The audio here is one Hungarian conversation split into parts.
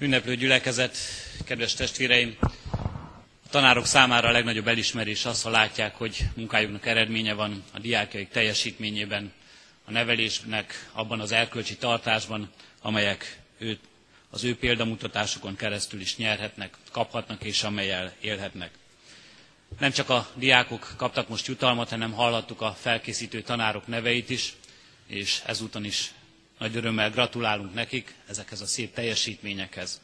Ünneplő gyülekezet, kedves testvéreim! A tanárok számára a legnagyobb elismerés az, ha látják, hogy munkájuknak eredménye van a diákjaik teljesítményében, a nevelésnek abban az erkölcsi tartásban, amelyek őt, az ő példamutatásokon keresztül is nyerhetnek, kaphatnak és amelyel élhetnek. Nem csak a diákok kaptak most jutalmat, hanem hallhattuk a felkészítő tanárok neveit is, és ezúton is nagy örömmel gratulálunk nekik ezekhez a szép teljesítményekhez.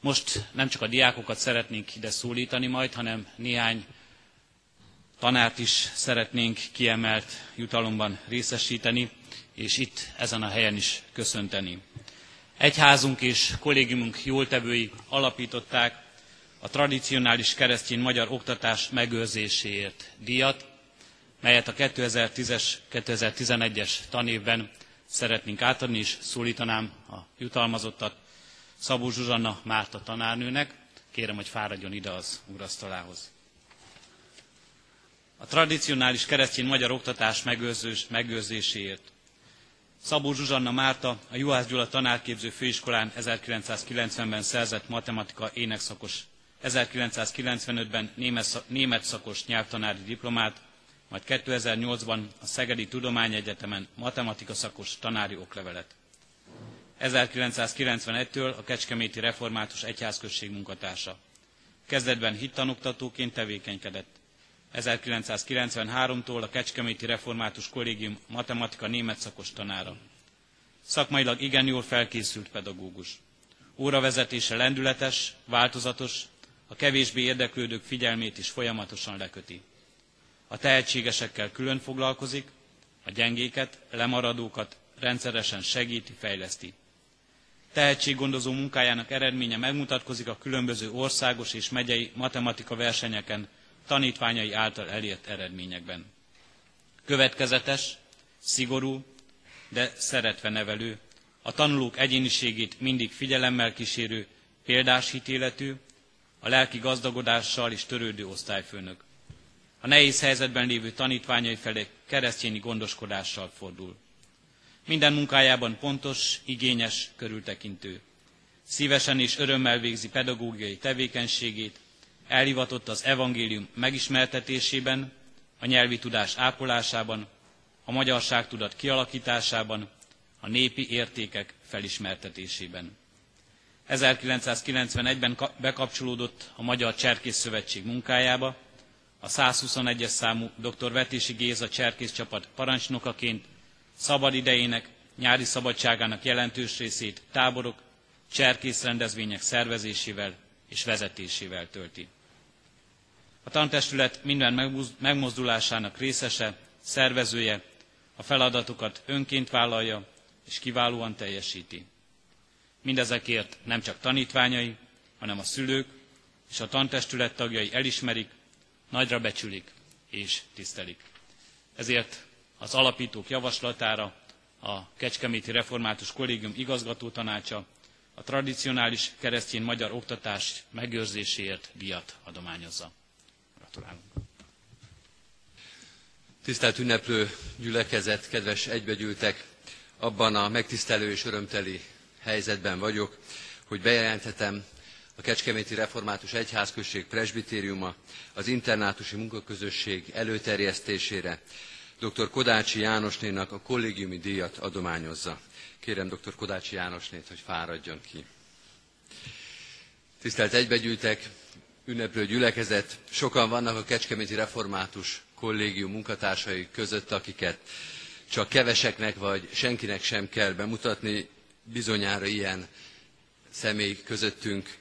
Most nem csak a diákokat szeretnénk ide szólítani majd, hanem néhány tanárt is szeretnénk kiemelt jutalomban részesíteni, és itt ezen a helyen is köszönteni. Egyházunk és kollégiumunk jóltevői alapították a tradicionális keresztény magyar oktatás megőrzéséért díjat, melyet a 2010-es, 2011-es tanévben szeretnénk átadni, és szólítanám a jutalmazottat Szabó Zsuzsanna Márta tanárnőnek. Kérem, hogy fáradjon ide az úrasztalához. A tradicionális keresztény magyar oktatás megőrzős, megőrzéséért. Szabó Zsuzsanna Márta a Juhász Gyula tanárképző főiskolán 1990-ben szerzett matematika énekszakos, 1995-ben német szakos nyelvtanári diplomát, majd 2008-ban a Szegedi Tudományegyetemen matematika szakos tanári oklevelet. 1991-től a Kecskeméti Református Egyházközség munkatársa. Kezdetben hittanoktatóként tevékenykedett. 1993-tól a Kecskeméti Református Kollégium matematika német szakos tanára. Szakmailag igen jól felkészült pedagógus. Óravezetése lendületes, változatos, a kevésbé érdeklődők figyelmét is folyamatosan leköti. A tehetségesekkel külön foglalkozik, a gyengéket, lemaradókat rendszeresen segíti, fejleszti. Tehetséggondozó munkájának eredménye megmutatkozik a különböző országos és megyei matematika versenyeken tanítványai által elért eredményekben. Következetes, szigorú, de szeretve nevelő, a tanulók egyéniségét mindig figyelemmel kísérő, példás hitéletű, a lelki gazdagodással is törődő osztályfőnök a nehéz helyzetben lévő tanítványai felé keresztényi gondoskodással fordul. Minden munkájában pontos, igényes, körültekintő. Szívesen és örömmel végzi pedagógiai tevékenységét, elhivatott az evangélium megismertetésében, a nyelvi tudás ápolásában, a magyarságtudat kialakításában, a népi értékek felismertetésében. 1991-ben bekapcsolódott a Magyar Cserkész Szövetség munkájába, a 121-es számú dr. Vetési Géza cserkész csapat parancsnokaként szabad idejének, nyári szabadságának jelentős részét táborok, cserkész rendezvények szervezésével és vezetésével tölti. A tantestület minden megmozdulásának részese, szervezője, a feladatokat önként vállalja és kiválóan teljesíti. Mindezekért nem csak tanítványai, hanem a szülők és a tantestület tagjai elismerik, nagyra becsülik és tisztelik. Ezért az alapítók javaslatára a Kecskeméti Református Kollégium igazgató tanácsa a tradicionális keresztény magyar oktatás megőrzéséért díjat adományozza. Gratulálunk! Tisztelt ünneplő gyülekezet, kedves egybegyűltek, abban a megtisztelő és örömteli helyzetben vagyok, hogy bejelenthetem a Kecskeméti Református Egyházközség presbitériuma az internátusi munkaközösség előterjesztésére dr. Kodácsi Jánosnénak a kollégiumi díjat adományozza. Kérem dr. Kodácsi Jánosnét, hogy fáradjon ki. Tisztelt egybegyűltek, ünneplő gyülekezet, sokan vannak a Kecskeméti Református kollégium munkatársai között, akiket csak keveseknek vagy senkinek sem kell bemutatni, bizonyára ilyen személy közöttünk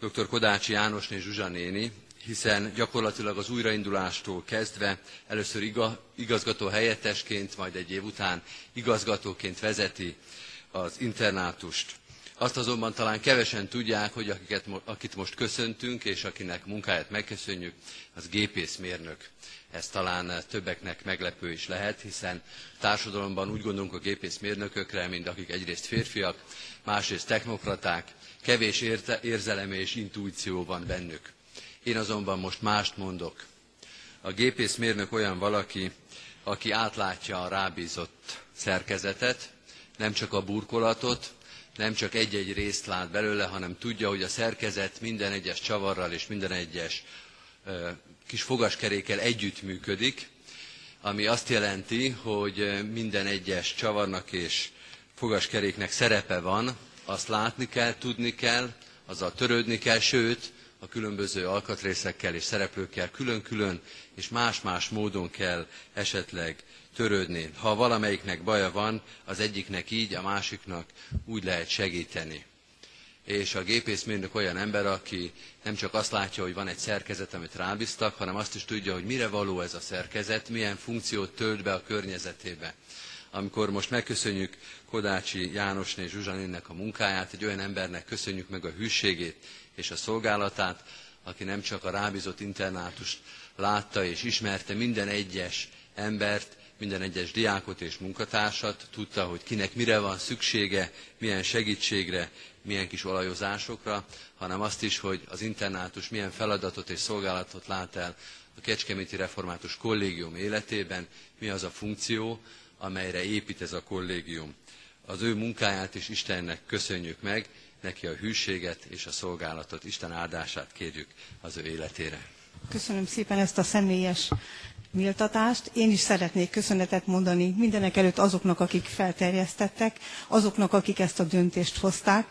dr. Kodácsi Jánosné Zsuzsa néni, hiszen gyakorlatilag az újraindulástól kezdve először igazgató helyettesként, majd egy év után igazgatóként vezeti az internátust. Azt azonban talán kevesen tudják, hogy akiket, akit most köszöntünk, és akinek munkáját megköszönjük, az gépészmérnök. Ez talán többeknek meglepő is lehet, hiszen társadalomban úgy gondolunk a gépészmérnökökre, mint akik egyrészt férfiak, másrészt technokraták, kevés érte, érzelem és intuíció van bennük. Én azonban most mást mondok. A gépészmérnök olyan valaki, aki átlátja a rábízott szerkezetet, nem csak a burkolatot, nem csak egy-egy részt lát belőle, hanem tudja, hogy a szerkezet minden egyes csavarral és minden egyes kis fogaskerékkel együtt működik, ami azt jelenti, hogy minden egyes csavarnak és fogaskeréknek szerepe van, azt látni kell, tudni kell, azzal törődni kell, sőt, a különböző alkatrészekkel és szereplőkkel külön-külön és más-más módon kell esetleg törődni. Ha valamelyiknek baja van, az egyiknek így, a másiknak úgy lehet segíteni. És a gépészmérnök olyan ember, aki nem csak azt látja, hogy van egy szerkezet, amit rábíztak, hanem azt is tudja, hogy mire való ez a szerkezet, milyen funkciót tölt be a környezetébe. Amikor most megköszönjük Kodácsi Jánosné és Zsuzsaninnek a munkáját, egy olyan embernek köszönjük meg a hűségét és a szolgálatát, aki nem csak a rábízott internátust látta és ismerte minden egyes embert, minden egyes diákot és munkatársat, tudta, hogy kinek mire van szüksége, milyen segítségre, milyen kis olajozásokra, hanem azt is, hogy az internátus milyen feladatot és szolgálatot lát el a Kecskeméti Református Kollégium életében, mi az a funkció, amelyre épít ez a kollégium. Az ő munkáját is Istennek köszönjük meg, neki a hűséget és a szolgálatot, Isten áldását kérjük az ő életére. Köszönöm szépen ezt a személyes méltatást. Én is szeretnék köszönetet mondani mindenek előtt azoknak, akik felterjesztettek, azoknak, akik ezt a döntést hozták.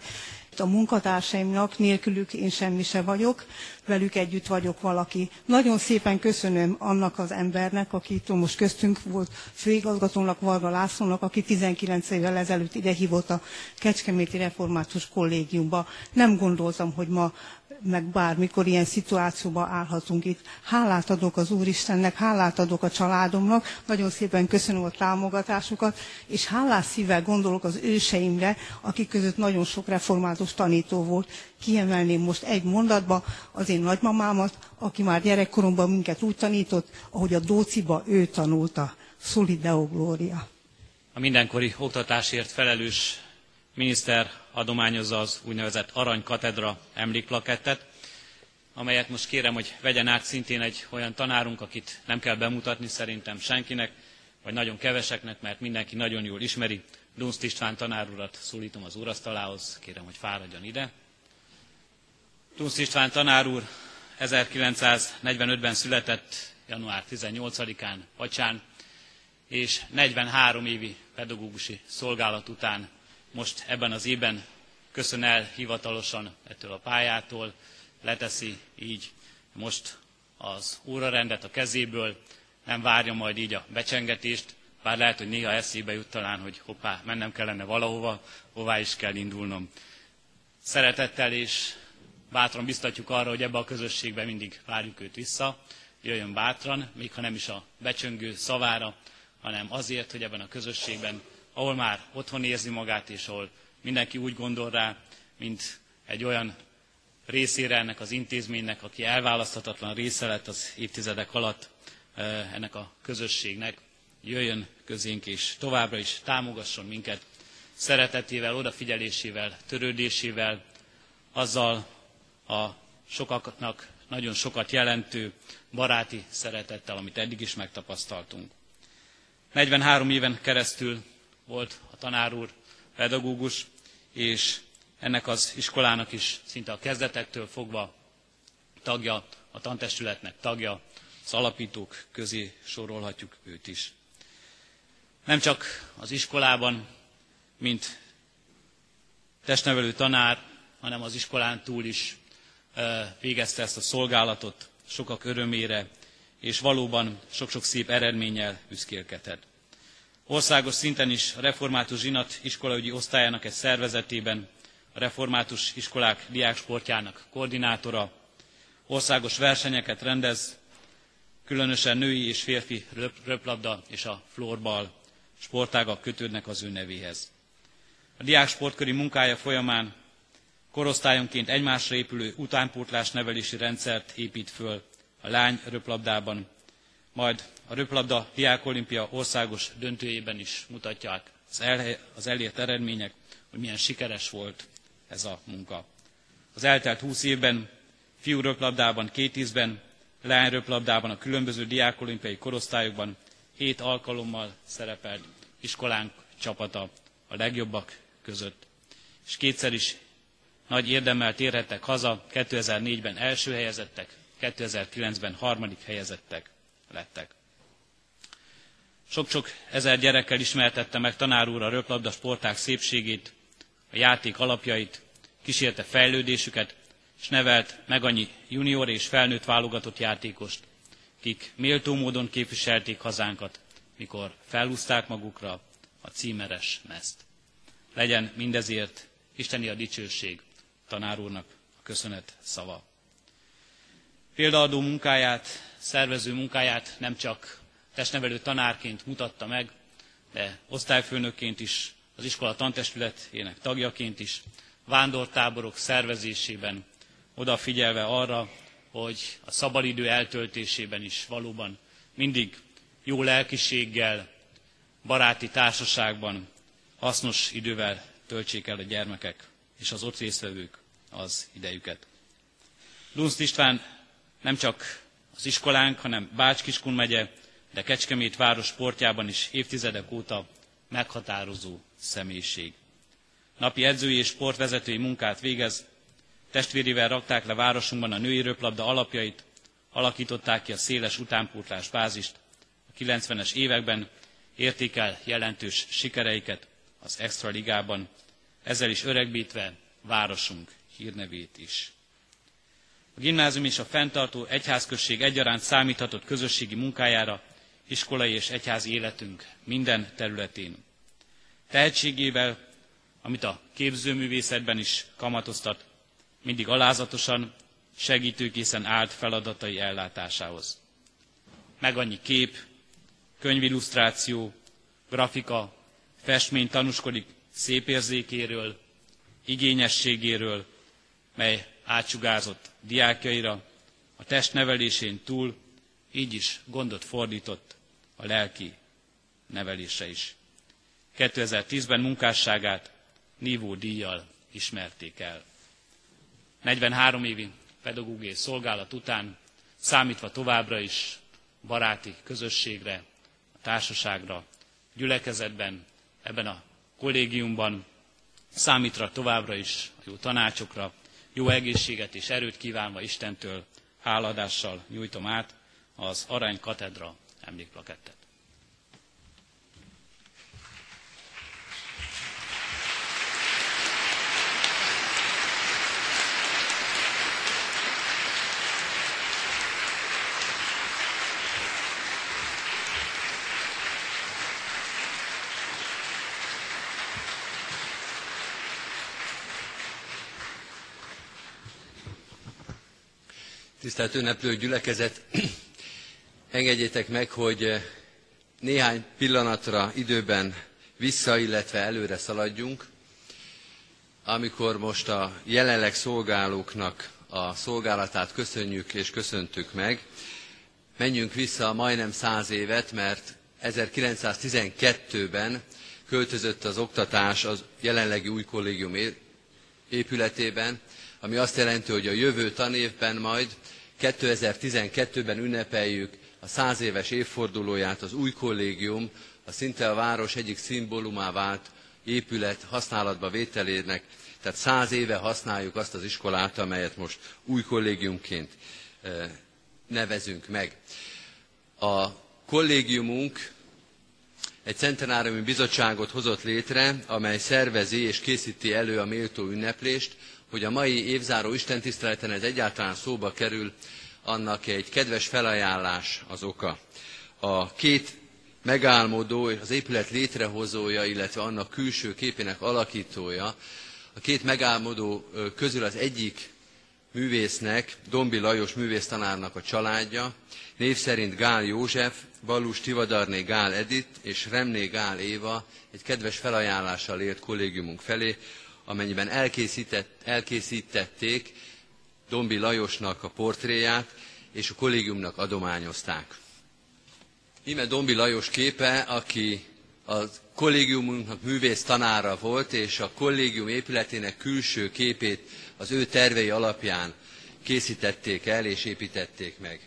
A munkatársaimnak nélkülük én semmi se vagyok, velük együtt vagyok valaki. Nagyon szépen köszönöm annak az embernek, aki itt most köztünk volt, főigazgatónak, Varga Lászlónak, aki 19 évvel ezelőtt ide hívott a Kecskeméti Református Kollégiumba. Nem gondoltam, hogy ma meg bármikor ilyen szituációba állhatunk itt. Hálát adok az Úristennek, hálát adok a családomnak, nagyon szépen köszönöm a támogatásukat, és hálás szívvel gondolok az őseimre, akik között nagyon sok református tanító volt. Kiemelném most egy mondatba az én nagymamámat, aki már gyerekkoromban minket úgy tanított, ahogy a Dóciba ő tanulta. Szuli Deo Gloria. A mindenkori oktatásért felelős miniszter adományozza az úgynevezett Arany Katedra emlékplakettet, amelyet most kérem, hogy vegyen át szintén egy olyan tanárunk, akit nem kell bemutatni szerintem senkinek, vagy nagyon keveseknek, mert mindenki nagyon jól ismeri. Dunst István tanárurat szólítom az úrasztalához, kérem, hogy fáradjon ide. Dunst István tanár úr 1945-ben született január 18-án Pacsán, és 43 évi pedagógusi szolgálat után most ebben az évben köszön el hivatalosan ettől a pályától, leteszi így most az órarendet a kezéből, nem várja majd így a becsengetést, bár lehet, hogy néha eszébe jut talán, hogy hoppá, mennem kellene valahova, hová is kell indulnom. Szeretettel és bátran biztatjuk arra, hogy ebbe a közösségbe mindig várjuk őt vissza, jöjjön bátran, még ha nem is a becsöngő szavára, hanem azért, hogy ebben a közösségben ahol már otthon érzi magát, és ahol mindenki úgy gondol rá, mint egy olyan részére ennek az intézménynek, aki elválaszthatatlan része lett az évtizedek alatt eh, ennek a közösségnek, jöjjön közénk, és továbbra is támogasson minket szeretetével, odafigyelésével, törődésével, azzal a sokaknak nagyon sokat jelentő baráti szeretettel, amit eddig is megtapasztaltunk. 43 éven keresztül volt a tanár úr, pedagógus, és ennek az iskolának is szinte a kezdetektől fogva tagja, a tantestületnek tagja, az alapítók közé sorolhatjuk őt is. Nem csak az iskolában, mint testnevelő tanár, hanem az iskolán túl is végezte ezt a szolgálatot sokak örömére, és valóban sok-sok szép eredménnyel büszkélkedett. Országos szinten is a Református Zsinat iskolaügyi osztályának egy szervezetében, a Református Iskolák diáksportjának koordinátora, országos versenyeket rendez, különösen női és férfi röplabda és a florbal sportágak kötődnek az ő nevéhez. A diák sportköri munkája folyamán korosztályonként egymásra épülő utánpótlás nevelési rendszert épít föl a lány röplabdában, majd a röplabda diákolimpia országos döntőjében is mutatják az, el, az elért eredmények, hogy milyen sikeres volt ez a munka. Az eltelt 20 évben fiú röplabdában két ízben, lány röplabdában a különböző diákolimpiai korosztályokban hét alkalommal szerepelt iskolánk csapata a legjobbak között. és kétszer is nagy érdemmel térhettek haza, 2004-ben első helyezettek, 2009-ben harmadik helyezettek lettek. Sok-sok ezer gyerekkel ismertette meg tanár úr a röplabda sporták szépségét, a játék alapjait, kísérte fejlődésüket, és nevelt meg annyi junior és felnőtt válogatott játékost, kik méltó módon képviselték hazánkat, mikor felhúzták magukra a címeres mezt. Legyen mindezért Isteni a dicsőség tanár úrnak a köszönet szava. Példaadó munkáját, szervező munkáját nem csak testnevelő tanárként mutatta meg, de osztályfőnökként is, az iskola tantestületének tagjaként is, vándortáborok szervezésében, odafigyelve arra, hogy a szabadidő eltöltésében is valóban mindig jó lelkiséggel, baráti társaságban, hasznos idővel töltsék el a gyermekek és az ott résztvevők az idejüket. Lunsz István nem csak az iskolánk, hanem Bács-Kiskun megye, de Kecskemét város sportjában is évtizedek óta meghatározó személyiség. Napi edzői és sportvezetői munkát végez, testvérével rakták le városunkban a női röplabda alapjait, alakították ki a széles utánpótlás bázist, a 90-es években értékel jelentős sikereiket az Extra Ligában, ezzel is öregbítve városunk hírnevét is. A gimnázium és a fenntartó egyházközség egyaránt számíthatott közösségi munkájára iskolai és egyházi életünk minden területén. Tehetségével, amit a képzőművészetben is kamatoztat, mindig alázatosan, segítőkészen állt feladatai ellátásához. Meg annyi kép, könyvillusztráció, grafika, festmény tanúskodik szép érzékéről, igényességéről, mely átsugázott diákjaira, a test nevelésén túl így is gondot fordított a lelki nevelése is. 2010-ben munkásságát nívó díjjal ismerték el. 43 évi pedagógiai szolgálat után számítva továbbra is baráti közösségre, a társaságra, gyülekezetben, ebben a kollégiumban, számítra továbbra is jó tanácsokra, jó egészséget és erőt kívánva Istentől háladással nyújtom át az Arany Katedra emlékplakettet. Tisztelt ünneplő gyülekezet, engedjétek meg, hogy eh, néhány pillanatra időben vissza, illetve előre szaladjunk, amikor most a jelenleg szolgálóknak a szolgálatát köszönjük és köszöntük meg. Menjünk vissza majdnem száz évet, mert 1912-ben költözött az oktatás az jelenlegi új kollégium épületében, ami azt jelenti, hogy a jövő tanévben majd 2012-ben ünnepeljük a száz éves évfordulóját az új kollégium, a szinte a város egyik szimbólumá vált épület használatba vételének, tehát száz éve használjuk azt az iskolát, amelyet most új kollégiumként eh, nevezünk meg. A kollégiumunk egy centenáriumi bizottságot hozott létre, amely szervezi és készíti elő a méltó ünneplést, hogy a mai évzáró istentiszteleten ez egyáltalán szóba kerül, annak egy kedves felajánlás az oka. A két megálmodó, az épület létrehozója, illetve annak külső képének alakítója, a két megálmodó közül az egyik művésznek, Dombi Lajos művésztanárnak a családja, név szerint Gál József, Ballus Tivadarné Gál Edit és Remné Gál Éva egy kedves felajánlással élt kollégiumunk felé, amennyiben elkészített, elkészítették Dombi Lajosnak a portréját, és a kollégiumnak adományozták. Íme Dombi Lajos képe, aki a kollégiumunknak művész tanára volt, és a kollégium épületének külső képét az ő tervei alapján készítették el és építették meg.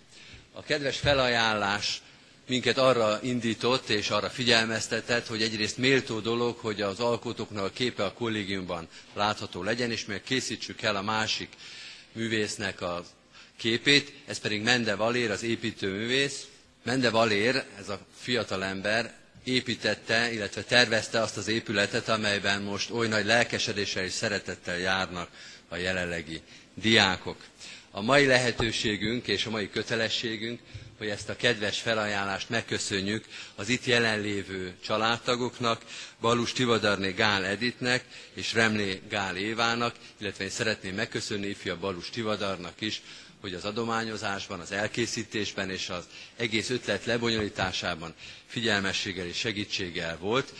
A kedves felajánlás minket arra indított és arra figyelmeztetett, hogy egyrészt méltó dolog, hogy az alkotóknak a képe a kollégiumban látható legyen, és meg készítsük el a másik művésznek a képét, ez pedig Mende Valér, az építőművész. Mende Valér, ez a fiatal ember, építette, illetve tervezte azt az épületet, amelyben most oly nagy lelkesedéssel és szeretettel járnak a jelenlegi diákok. A mai lehetőségünk és a mai kötelességünk, hogy ezt a kedves felajánlást megköszönjük az itt jelenlévő családtagoknak, Balus Tivadarné Gál Editnek és Remlé Gál Évának, illetve én szeretném megköszönni ifja Balus Tivadarnak is, hogy az adományozásban, az elkészítésben és az egész ötlet lebonyolításában figyelmességgel és segítséggel volt.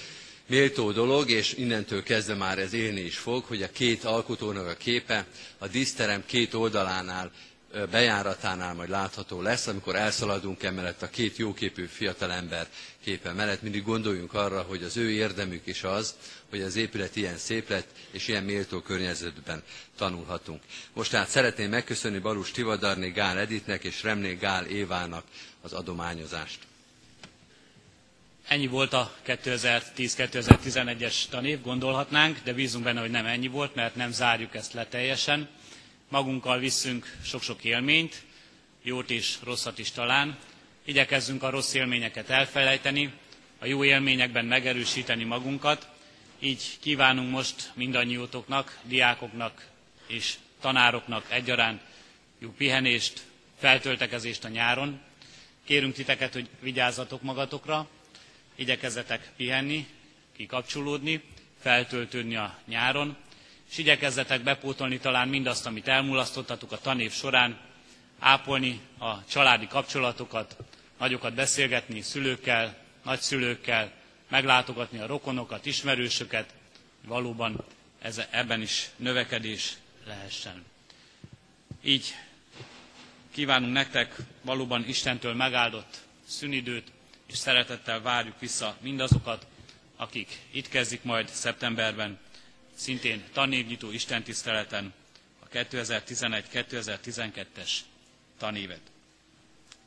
Méltó dolog, és innentől kezdve már ez élni is fog, hogy a két alkotónak a képe a díszterem két oldalánál bejáratánál majd látható lesz, amikor elszaladunk emellett a két jóképű fiatalember képe mellett, mindig gondoljunk arra, hogy az ő érdemük is az, hogy az épület ilyen szép lett, és ilyen méltó környezetben tanulhatunk. Most tehát szeretném megköszönni Balus Tivadarné Gál Editnek és Remné Gál Évának az adományozást. Ennyi volt a 2010-2011-es tanév, gondolhatnánk, de bízunk benne, hogy nem ennyi volt, mert nem zárjuk ezt le teljesen. Magunkkal visszünk sok-sok élményt, jót is, rosszat is talán. Igyekezzünk a rossz élményeket elfelejteni, a jó élményekben megerősíteni magunkat. Így kívánunk most mindannyiótoknak, diákoknak és tanároknak egyaránt jó pihenést, feltöltekezést a nyáron. Kérünk titeket, hogy vigyázzatok magatokra, igyekezzetek pihenni, kikapcsolódni, feltöltődni a nyáron, és igyekezzetek bepótolni talán mindazt, amit elmulasztottatok a tanév során, ápolni a családi kapcsolatokat, nagyokat beszélgetni szülőkkel, nagyszülőkkel, meglátogatni a rokonokat, ismerősöket, valóban ez, ebben is növekedés lehessen. Így kívánunk nektek valóban Istentől megáldott szünidőt, és szeretettel várjuk vissza mindazokat, akik itt kezdik majd szeptemberben, szintén tanévnyitó istentiszteleten a 2011-2012-es tanévet.